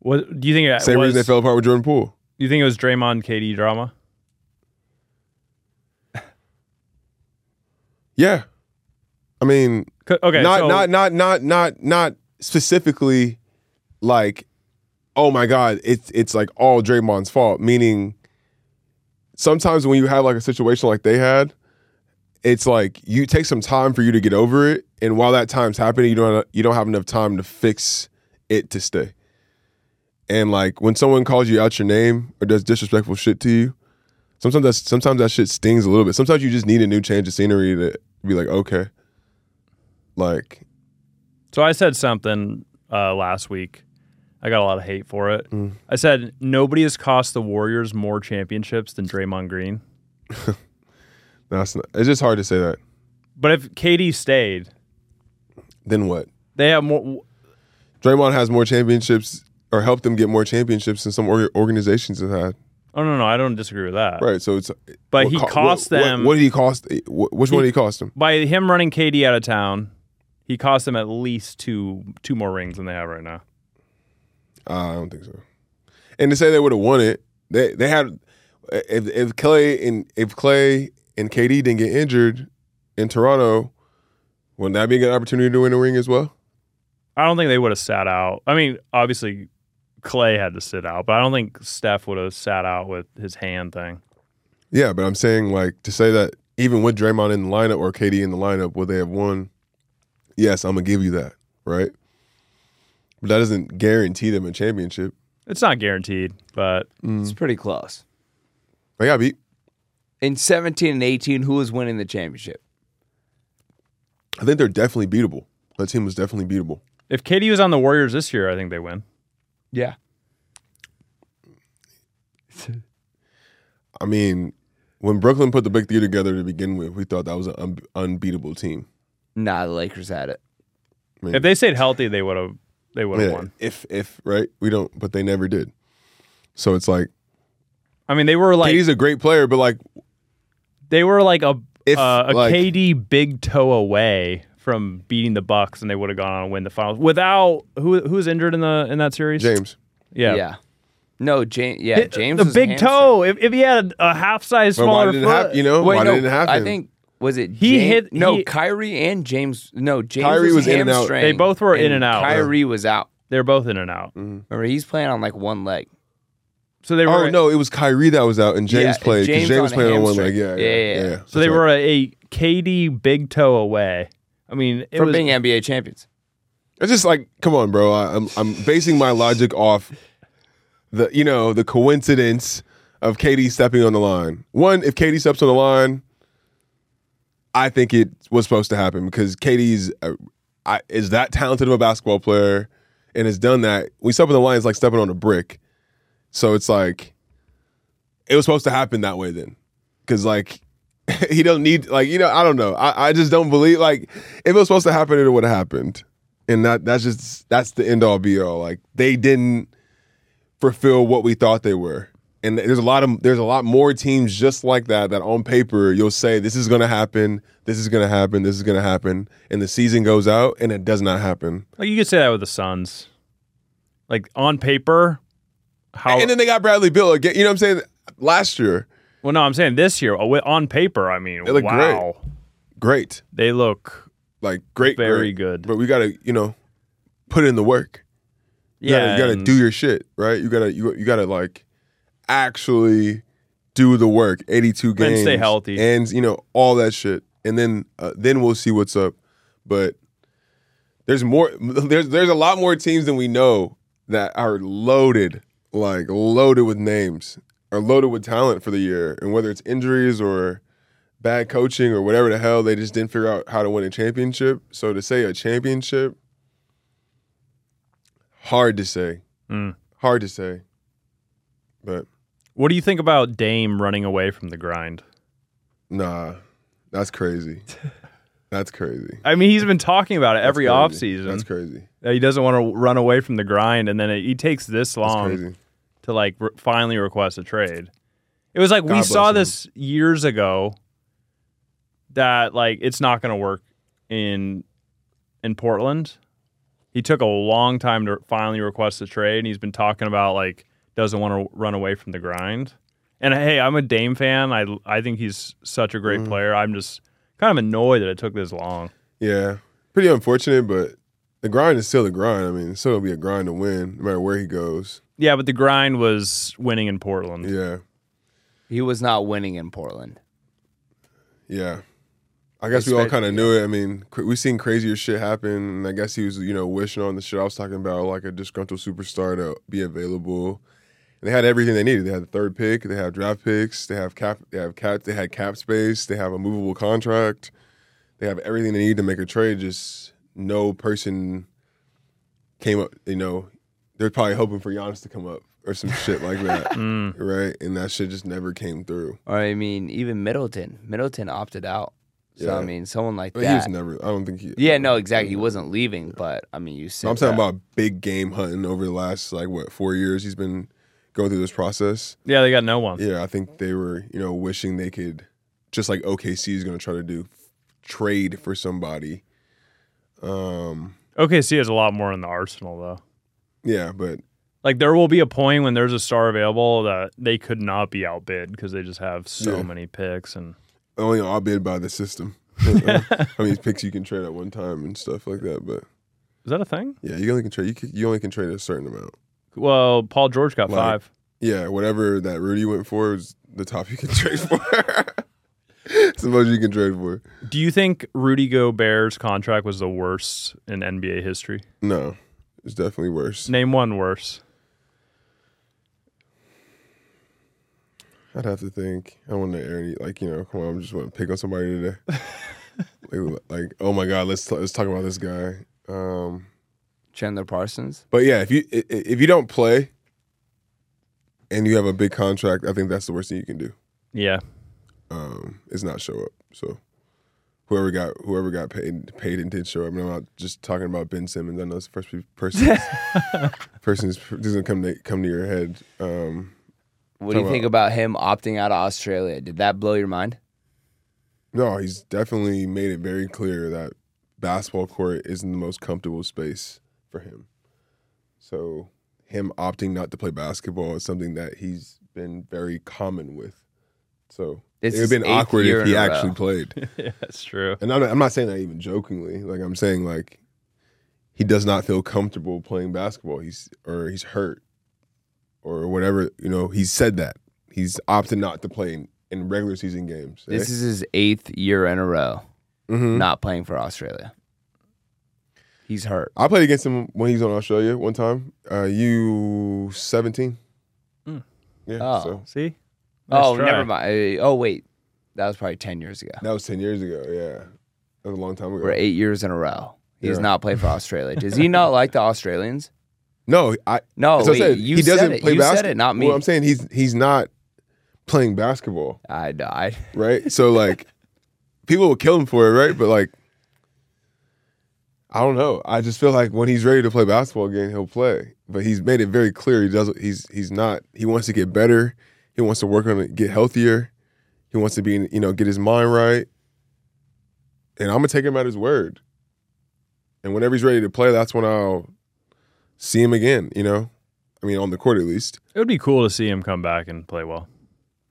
What do you think? It Same was, reason they fell apart with Jordan Poole. You think it was Draymond KD drama? Yeah, I mean, Okay, not so, not not not not not specifically like oh my god it's it's like all Draymond's fault meaning sometimes when you have like a situation like they had it's like you take some time for you to get over it. And while that time's happening you don't you don't have enough time to fix it to stay. And like when someone calls you out your name or does disrespectful shit to you sometimes that's sometimes that shit stings a little bit. Sometimes you just need a new change of scenery to be like okay. Like So I said something uh, last week. I got a lot of hate for it. Mm. I said nobody has cost the Warriors more championships than Draymond Green. That's not, it's just hard to say that. But if KD stayed, Then what? they have more. Draymond has more championships or helped them get more championships than some org- organizations have had. Oh no, no, I don't disagree with that. Right. So it's But what he cost what, them What, what did he cost? wh- Which one did he cost them? by him running KD out of town. He cost them at least two two more rings than they have right now. Uh, I don't think so. And to say they would have won it, they they had if if Clay and if Clay and KD didn't get injured in Toronto, wouldn't that be a good opportunity to win a ring as well? I don't think they would have sat out. I mean, obviously Clay had to sit out, but I don't think Steph would have sat out with his hand thing. Yeah, but I'm saying like to say that even with Draymond in the lineup or KD in the lineup, would they have won? Yes, I'm gonna give you that, right? But that doesn't guarantee them a championship. It's not guaranteed, but mm. It's pretty close. They got beat. In 17 and 18, who was winning the championship? I think they're definitely beatable. That team was definitely beatable. if KD was on the Warriors this year, I think they win. Yeah. I mean, when Brooklyn put the big three together to begin with, we thought that was an un- unbeatable team. Nah, the Lakers had it. If they stayed healthy, they would have they would have Yeah, won. if if right, we don't, but they never did. So it's like I mean, they were like he's a great player, but like they were like a If, uh, a like- KD big toe away from beating the Bucks, and they would have gone on to win the finals without who who's injured in the in that series. James, yeah, Yeah. No, James. Yeah, James. the big hamstring. toe. If, if he had a half size Well, why smaller didn't it foot, happen? You know, Wait, why no, didn't it happen? I think was it He James- hit- no he- Kyrie and James. No, James Kyrie was in and out. They both were in and out. Kyrie was out. they're both in and out. Mm-hmm. Remember, he's playing on like one leg. So they oh, were Oh no, it was Kyrie that was out, and James Yeah, played because James James on played on one leg. Yeah, yeah, Yeah, yeah. yeah, yeah. yeah. So they That's were right. a, KD big toe away. I mean, it from was being NBA champions. It's just like, come on, bro. I, I'm I'm basing my logic off the you know the coincidence of KD stepping on the line. One, if KD steps on the line, I think it was supposed to happen because I, is that talented of a basketball player and has done that. We step on the line is like stepping on a brick, so it's like it was supposed to happen that way then, because like he don't need like you know I don't know. I, I just don't believe like if it was supposed to happen it would have happened. And that that's just that's the end all be all. Like they didn't fulfill what we thought they were And there's a lot of there's a lot more teams just like that that on paper you'll say this is going to happen, this is going to happen, this is going to happen, and the season goes out and it does not happen. Like you could say that with the Suns. Like on paper, how And then they got Bradley Beal again. You know what I'm saying? Last year, well, no, I'm saying this year on paper. I mean, They look wow, great, they look like great, very great. good. But we got to you know put in the work. You yeah, gotta, you gotta do your shit, right? You gotta you, you gotta like actually do the work. Eighty two games and stay healthy. and you know all that shit, and then uh, then we'll see what's up. But there's more. There's there's a lot more teams than we know that are loaded, like loaded with names, are loaded with talent for the year, and whether it's injuries or bad coaching or whatever the hell, they just didn't figure out how to win a championship. So to say a championship, hard to say. Mm. Hard to say. But What do you think about Dame running away from the grind? nah, that's crazy. That's crazy. I mean, he's been talking about it every offseason. That's crazy. that he doesn't want to run away from the grind, and then it, he takes this long to like re- finally request a trade. It was like we saw bless this years ago that like it's not going to work in in Portland. He took a long time to finally request a trade, and he's been talking about like doesn't want to run away from the grind. And hey, I'm a Dame fan. I I think he's such a Mm. great player. I'm just kind of annoyed that it took this long. Yeah. Pretty unfortunate, but the grind is still the grind. I mean, it's still gonna be a grind to win, no matter where he goes. Yeah, but the grind was winning in Portland. Yeah. He was not winning in Portland. Yeah. I guess we all kind of knew it. I mean, cr- we've seen crazier shit happen, and I guess he was, you know, wishing on the shit I was talking about, like a disgruntled superstar to be available. And they had everything they needed. They had the third pick. They have draft picks. They have cap. They have cap. They had cap space. They have a movable contract. They have everything they need to make a trade. Just no person came up. You know, they're probably hoping for Giannis to come up or some shit like that, Mm. right? And that shit just never came through. Or I mean, even Middleton. Middleton opted out. So Yeah. I mean, someone like But he was never. I don't think he. yeah, no, exactly. He wasn't leaving, but I mean, you said I'm talking that. about big game hunting over the last like what four years. He's been going through this process. Yeah, they got no one. Yeah, I think they were you know wishing they could just like OKC is going to try to do trade for somebody. Um, OKC has a lot more in the arsenal though. yeah, but Like there will be a point when there's a star available that they could not be outbid because they just have so Yeah. many picks and only outbid by the system. I mean, picks you can trade at one time and stuff like that. But is that a thing? yeah, you only can trade. You, can, you only can trade a certain amount. Well, Paul George got Like- five. Yeah, whatever that Rudy went for is the top you can trade for. it's the most you can trade for. Do you think Rudy Gobert's contract was the worst in NBA history? No, it's definitely worse. Name one worse. I'd have to think. I want to air any like you know. Come on, I'm just want to pick on somebody today. like, like, oh my god, let's let's talk about this guy. Um, Chandler Parsons. but yeah, if you i- i- if you don't play and you have a big contract, I think that's the worst thing you can do. Yeah. Um, is not show up. So whoever got whoever got paid paid and did show up. I mean, I'm not just talking about Ben Simmons. I know it's the first pe- person person's doesn't come to come to your head. Um, What do you Talk think about him opting out of Australia? Did that blow your mind? No, he's definitely made it very clear that basketball court isn't the most comfortable space for him. So him opting not to play basketball is something that he's been very common with. So This it would have been awkward if he in a row. actually played. yeah, that's true. And I'm not, I'm not saying that even jokingly. Like I'm saying like he does not feel comfortable playing basketball. He's or he's hurt or whatever. You know, he's said that he's opted not to play in, in regular season games. This is his eighth year in a row Mhm. not playing for Australia. He's hurt. I played against him when he was on Australia one time. Uh, you seventeen. Mm. Yeah. Oh. So See? Nice oh, try. never mind. Oh, wait. That was probably 10 years ago. that was ten years ago. Yeah, that was a long time ago. We're eight years in a row. He has Yeah. not played for Australia. Does he not like the Australians? No, I. No, that's what I wait, said. you he doesn't it. play You basketball. said it, not me. Well, I'm saying he's he's not playing basketball, I died. right? so like, people will kill him for it, right? But like, I don't know. I just feel like when he's ready to play basketball again, he'll play. But he's made it very clear he does. He's he's not. He wants to get better. He wants to work on it, get healthier. He wants to be, you know, get his mind right. And I'm gonna take him at his word. And whenever he's ready to play, that's when I'll see him again. You know, I mean, on the court at least. It would be cool to see him come back and play well.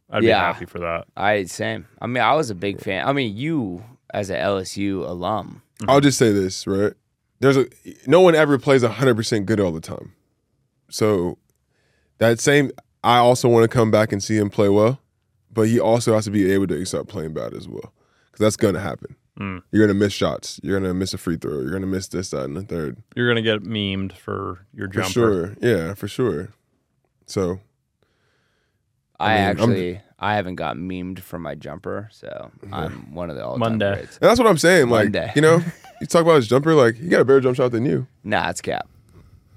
I'd Yeah. be happy for that. I same. I mean, I was a big fan. I mean, you as an LSU alum. I'll just say this, right? There's a no one ever plays 100% good all the time. So that same I also want to come back and see him play well, but he also has to be able to accept playing bad as well. Cuz that's going to happen. Mm. You're going to miss shots. You're going to miss a free throw. You're going to miss this that and the third. You're gonna get memed for your For jumper. sure. Yeah, for sure. So, I, I mean, I'm- actually I haven't got memed for my jumper, so I'm one of the all-time Monday. greats. and that's what I'm saying like, Monday. you know, you talk about his jumper like he got a better jump shot than you. Nah, it's cap.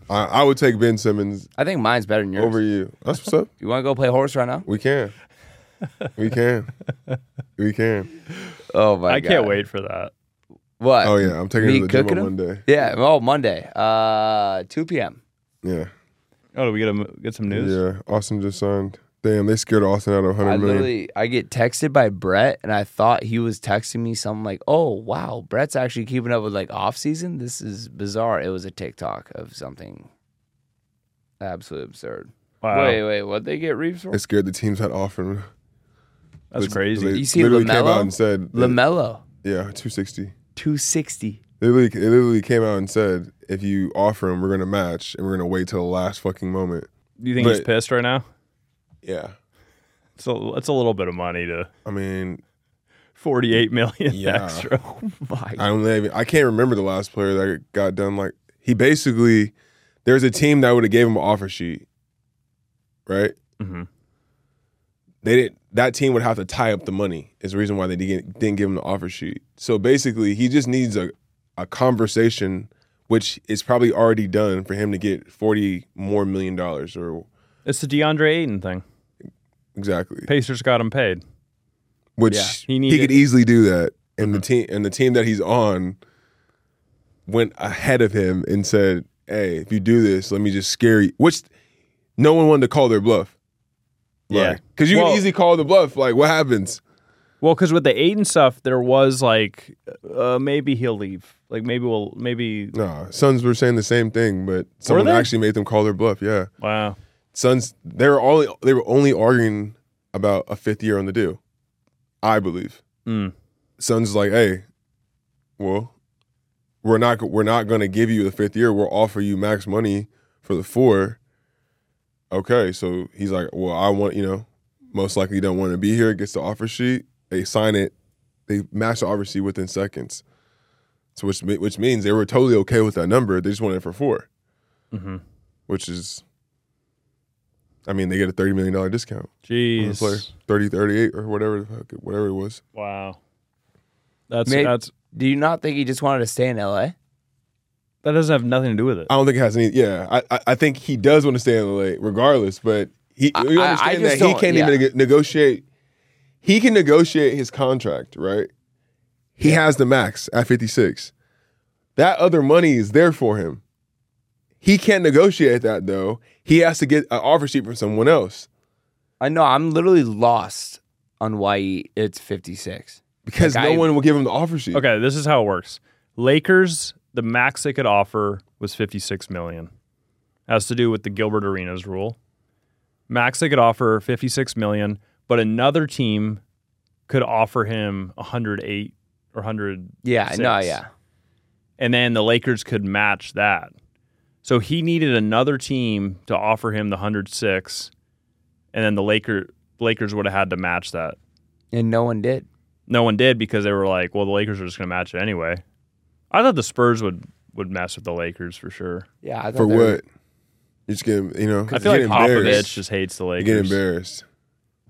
I, I would take Ben Simmons I think mine's better than yours. over you. That's what's up. You want to go play horse right now? We can. We can. we can. Oh my god. I god! can't wait for that. What? Oh yeah, I'm taking Me it to the gym cooking on 'em? Monday. Yeah. Oh, Monday. Uh, 2 p.m. Yeah. Oh, do we get a, get some news? Yeah. Austin just signed. Damn, they scared Austin out of I 100 million. literally I get texted by Brett, and I thought he was texting me something like, "Oh wow, Brett's actually keeping up with like off season. This is bizarre." It was a TikTok of something absolutely absurd. Wow, Wait, wait, what they get Reaves for? It scared the teams had offered. that's But crazy. They You see literally came LaMelo? out and said, Lamelo, yeah, 260. 260. They literally, they literally came out and said, if you offer him, we're going to match and we're going to wait till the last fucking moment. Do you think he's pissed right now? Yeah. So it's a little bit of money to I mean, 48 million Yeah. extra. My I don't even, I can't remember the last player that got done. Like, he basically, there's a team that would have gave him an offer sheet, right? hmm they didn't that team would have to tie up the money is the reason why they didn't, didn't give him the offer sheet so basically he just needs a, a conversation which is probably already done for him to get 40 more million dollars or It's the DeAndre Ayton thing. Exactly Pacers got him paid. which Yeah, he, he needed- could easily do that and the team and the team that he's on went ahead of him and said hey if you do this let me just scare you which no one wanted to call their bluff Yeah. because you Well- can easily call the bluff like what happens Well, because with the Ayton stuff, there was like, uh, maybe he'll leave. Like maybe we'll maybe. No, Suns were saying the same thing, but someone they? actually made them call their bluff. Yeah, Wow. Suns they were only they were only arguing about a fifth year on the deal. I believe Mm. Suns like, hey, well, we're not we're not going to give you the fifth year. We'll offer you max money for the four. Okay, so he's like, well, I want you know, most likely don't want to be here. Gets the offer sheet. They sign it. They match the offer sheet within seconds. So which which means they were totally okay with that number. They just wanted it for four, hmm which is, I mean, they get a thirty million dollar discount. on the player. Jeez. 30, 38 or whatever, the fuck it- whatever it was. Wow. That's May- that's Do you not think he just wanted to stay in LA? that doesn't have nothing to do with it. I don't think it has any. Yeah, I I, I think he does want to stay in LA regardless, but he I- you I- I understand that he can't yeah. even neg- negotiate. He can negotiate his contract, right? He has the max at fifty six. That other money is there for him. He can't negotiate that though. He has to get an offer sheet from someone else I know. I'm literally lost on why he, it's 56. because Like, no I- one will give him the offer sheet. Okay, this is how it works. Lakers, the max they could offer was 56 million. Has to do with the Gilbert Arenas rule. Max they could offer 56 million, but another team could offer him 108 or 100 Yeah, no, yeah. and then the Lakers could match that. So he needed another team to offer him the 106 and then the Laker Lakers would have had to match that. And no one did. No one did because they were like, well, the Lakers are just going to match it anyway. I thought the Spurs would would mess with the Lakers for sure. Yeah, I thought For they were- what? You just get you know. I feel like. Popovich just hates the You Lakers. get embarrassed.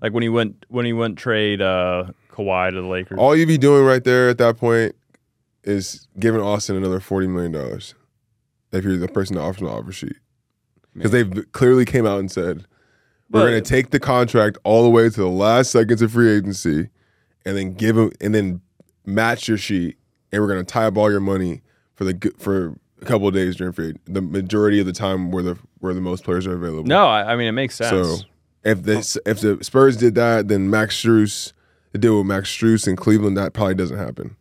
Like when he went when he went trade uh, Kawhi to the Lakers. All you'd be doing right there at that point is giving Austin another forty million dollars if you're the person that offers the offer sheet. Because they've clearly came out and said we're But- going to take the contract all the way to the last seconds of free agency, and then give them and then match your sheet, and we're going to tie up all your money, for the g- for a couple of days during free. The majority of the time where the where the most players are available. No, I, I mean it makes sense. So if the if the Spurs did that, then Max Strus, the deal with Max Strus in Cleveland, that probably doesn't happen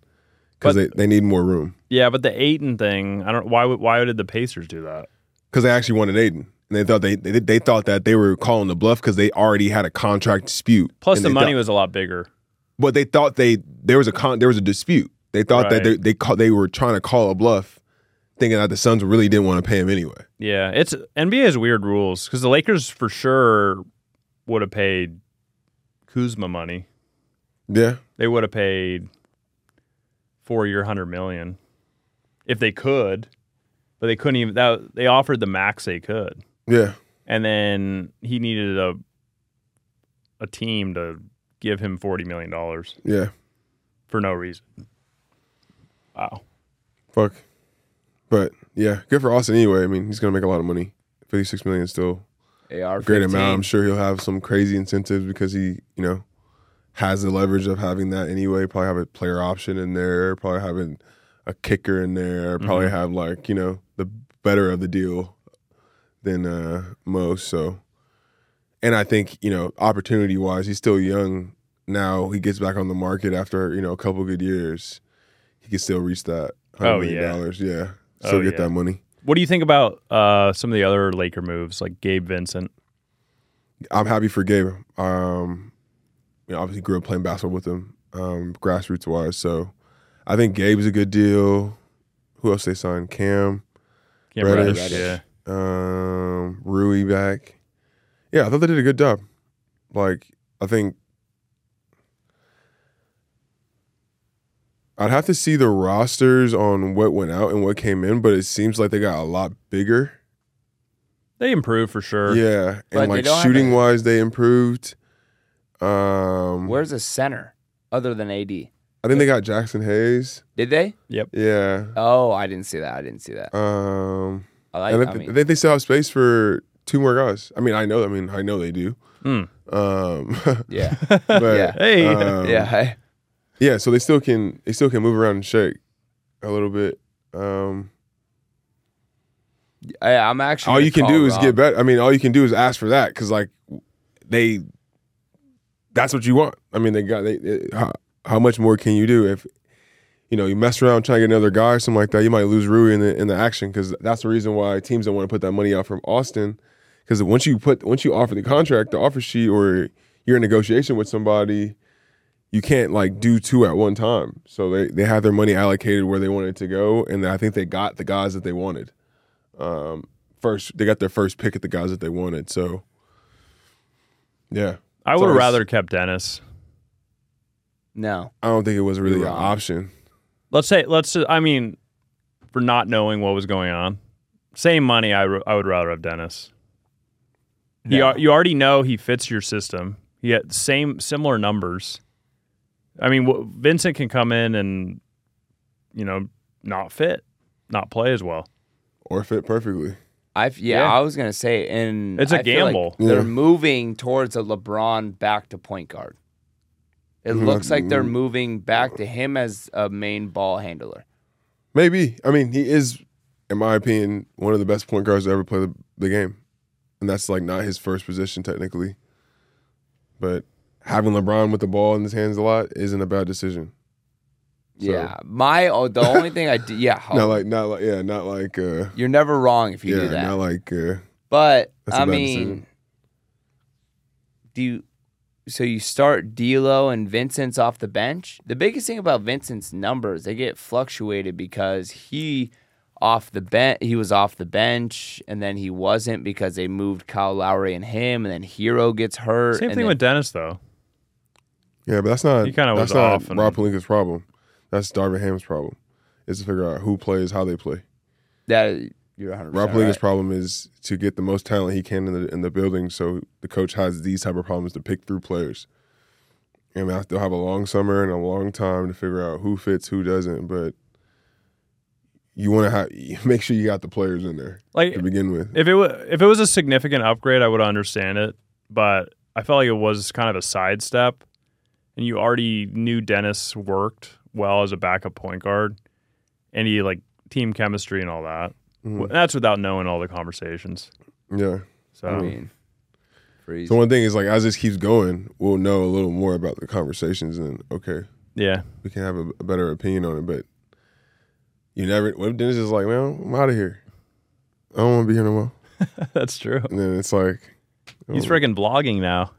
because they, But- they need more room yeah, but the Ayton thing, I don't. Why? would- Why did the Pacers do that? because they actually wanted Ayton. And they thought they, they they thought that they were calling the bluff because they already had a contract dispute. Plus, the money thought- was a lot bigger. but they thought they there was a con there was a dispute. They thought that they they call, they were trying to call a bluff, thinking that the Suns really didn't want to pay him anyway. Yeah, it's NBA has weird rules because the Lakers for sure would have paid Kuzma money. Yeah, They would have paid four year hundred million if they could, but they couldn't even. That they offered the max they could, yeah, and then he needed a a team to give him forty million dollars yeah. for no reason. Wow. Fuck. But yeah, good for Austin anyway. I mean, he's gonna make a lot of money. Fifty six million is still AR a great 15. amount. I'm sure he'll have some crazy incentives because he, you know, has the leverage of having that anyway. Probably have a player option in there. Probably having a kicker in there. Probably Mm-hmm. have like you know the better of the deal than uh, most. So, and I think you know opportunity wise, he's still young. Now he gets back on the market after you know a couple good years. He can still reach that hundred Oh, million yeah. dollars. Yeah, still Oh, get yeah. that money. What do you think about uh, some of the other Laker moves, like Gabe Vincent? I'm happy for Gabe. Um, you know, obviously grew up playing basketball with him, um, grassroots wise. So I think Gabe's a good deal. Who else they signed? Cam, Cam Reddish. Reddish, Yeah. um, Rui back. Yeah, I thought they did a good job. Like I think I'd have to see the rosters on what went out and what came in, but it seems like they got a lot bigger. They improved for sure. Yeah, But and they like shooting wise, they improved. Um, Where's a center other than AD? I think they got Jaxson Hayes. Did they? Yep. Yeah. Oh, I didn't see that. I didn't see that. Um, I like. and I I, mean, I think they still have space for two more guys. I mean, I know. I mean, I know they do. Mm. Um, yeah, but Yeah. Hey. um, yeah. I- yeah. So they still can. They still can move around and shake a little bit. Um, I, I'm actually. all you can do is Rob. get better. I mean, all you can do is ask for that because like they, that's what you want. I mean, they got they. they- how, much more can you do if you know you mess around trying to get another guy or something like that? You might lose Rui in the in the action because that's the reason why teams don't want to put that money out from Austin because once you put once you offer the contract, the offer sheet, or you're in negotiation with somebody. You can't like do two at one time. So they, they have their money allocated where they wanted to go, and I think they got the guys that they wanted um, first they got their first pick at the guys that they wanted. So yeah, I would have rather kept Dennis. No. I don't think it was really an wrong. option. Let's say, let's. I mean, for not knowing what was going on, same money. I, I would rather have Dennis. You, No. you already know he fits your system. He had same similar numbers. I mean, wh- Vincent can come in and you know not fit, not play as well. Or fit perfectly. I yeah, Yeah. I was gonna say, and It's a I feel like gamble. they're moving towards a LeBron back to point guard. It Mhm. looks like they're Mhm. moving back to him as a main ball handler. Maybe. I mean, he is, in my opinion, one of the best point guards to ever play the, the game. And that's like not his first position technically. But having LeBron with the ball in his hands a lot isn't a bad decision. So- Yeah, my oh, the only thing I do, yeah, Not like not like yeah, not like uh you're never wrong if you yeah, do that. not like uh But I mean, decision. do you? So you start D'Lo and Vincent's off the bench. The biggest thing about Vincent's numbers, they get fluctuated because he off the bench. He was off the bench, and then he wasn't because they moved Kyle Lowry and him, and then Herro gets hurt. Same thing then- with Dennis though. Yeah, but that's not He kinda that's was not off and- Rob Pelinka's problem. That's Darvin Ham's problem. Is to figure out who plays, how they play. that. You're 100 Rob percent right. problem is to get the most talent he can in the in the building, so the coach has these type of problems to pick through players. And I still have a long summer and a long time to figure out who fits, who doesn't. But you want to have make sure you got the players in there Like to begin with. if it wa if it was a significant upgrade, I would understand it. But I felt like it was kind of a sidestep, and you already knew Dennis worked well as a backup point guard, and he like team chemistry and all that. Mhm. That's without knowing all the conversations. Yeah. So I mean, freeze. So one thing is like as this keeps going, we'll know a little more about the conversations, and okay, yeah, we can have a, a better opinion on it. But you never. What if Dennis is like, man, I'm out of here. I don't want to be here no more. that's true. And then it's like, He's oh, freaking vlogging now.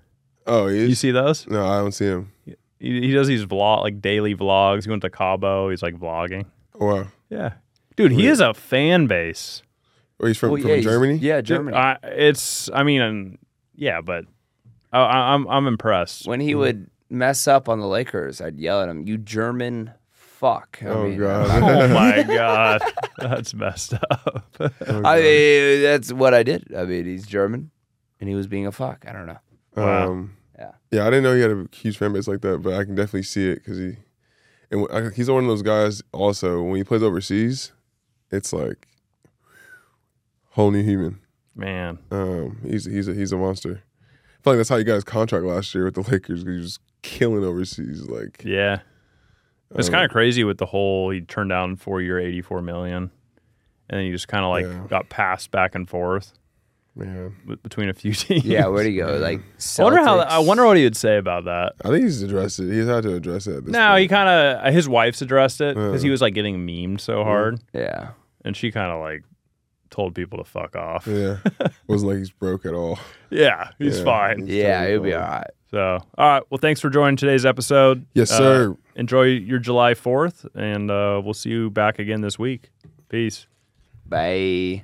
Oh, he is? You see those? No, I don't see him. He, he does these vlog like daily vlogs. He went to Cabo. He's like vlogging. Oh, wow. Yeah, dude, he Weird. has a fan base. Oh, he's from, Well, from yeah, he's- Germany. Yeah, Germany. I, it's. I mean, um, yeah, but I, I, I'm I'm impressed. when he would mess up on the Lakers, I'd yell at him, "You German fuck!" I Oh, mean, God. oh my god, that's messed up. Oh, I mean, that's what I did. I mean, he's German, and he was being a fuck. I don't know. Wow. Um, Yeah. Yeah, I didn't know he had a huge fan base like that, but I can definitely see it because he, and wh- I- he's one of those guys. Also, when he plays overseas, it's like whole new human. Man, Um, he's he's a, he's a monster. I feel like that's how you got his contract last year with the Lakers. 'cause He was killing overseas. Like, yeah, it's um, kind of crazy with the whole. He turned down four year, eighty four million, and then he just kind of like Yeah. got passed back and forth Yeah, between a few teams. Yeah, where'd he go? Like, I wonder how. I wonder what he would say about that. I think he's addressed it. He's had to address it. At this No, he kind of his wife's addressed it because he Uh. was like getting memed so hard, Yeah, and she kind of like told people to fuck off. yeah, wasn't like he's broke at all. Yeah, he's Yeah. fine. He's yeah, totally it'll be all right. So, all right. Well, thanks for joining today's episode. Yes, Uh, sir. enjoy your July 4th, and uh, we'll see you back again this week. Peace. Bye.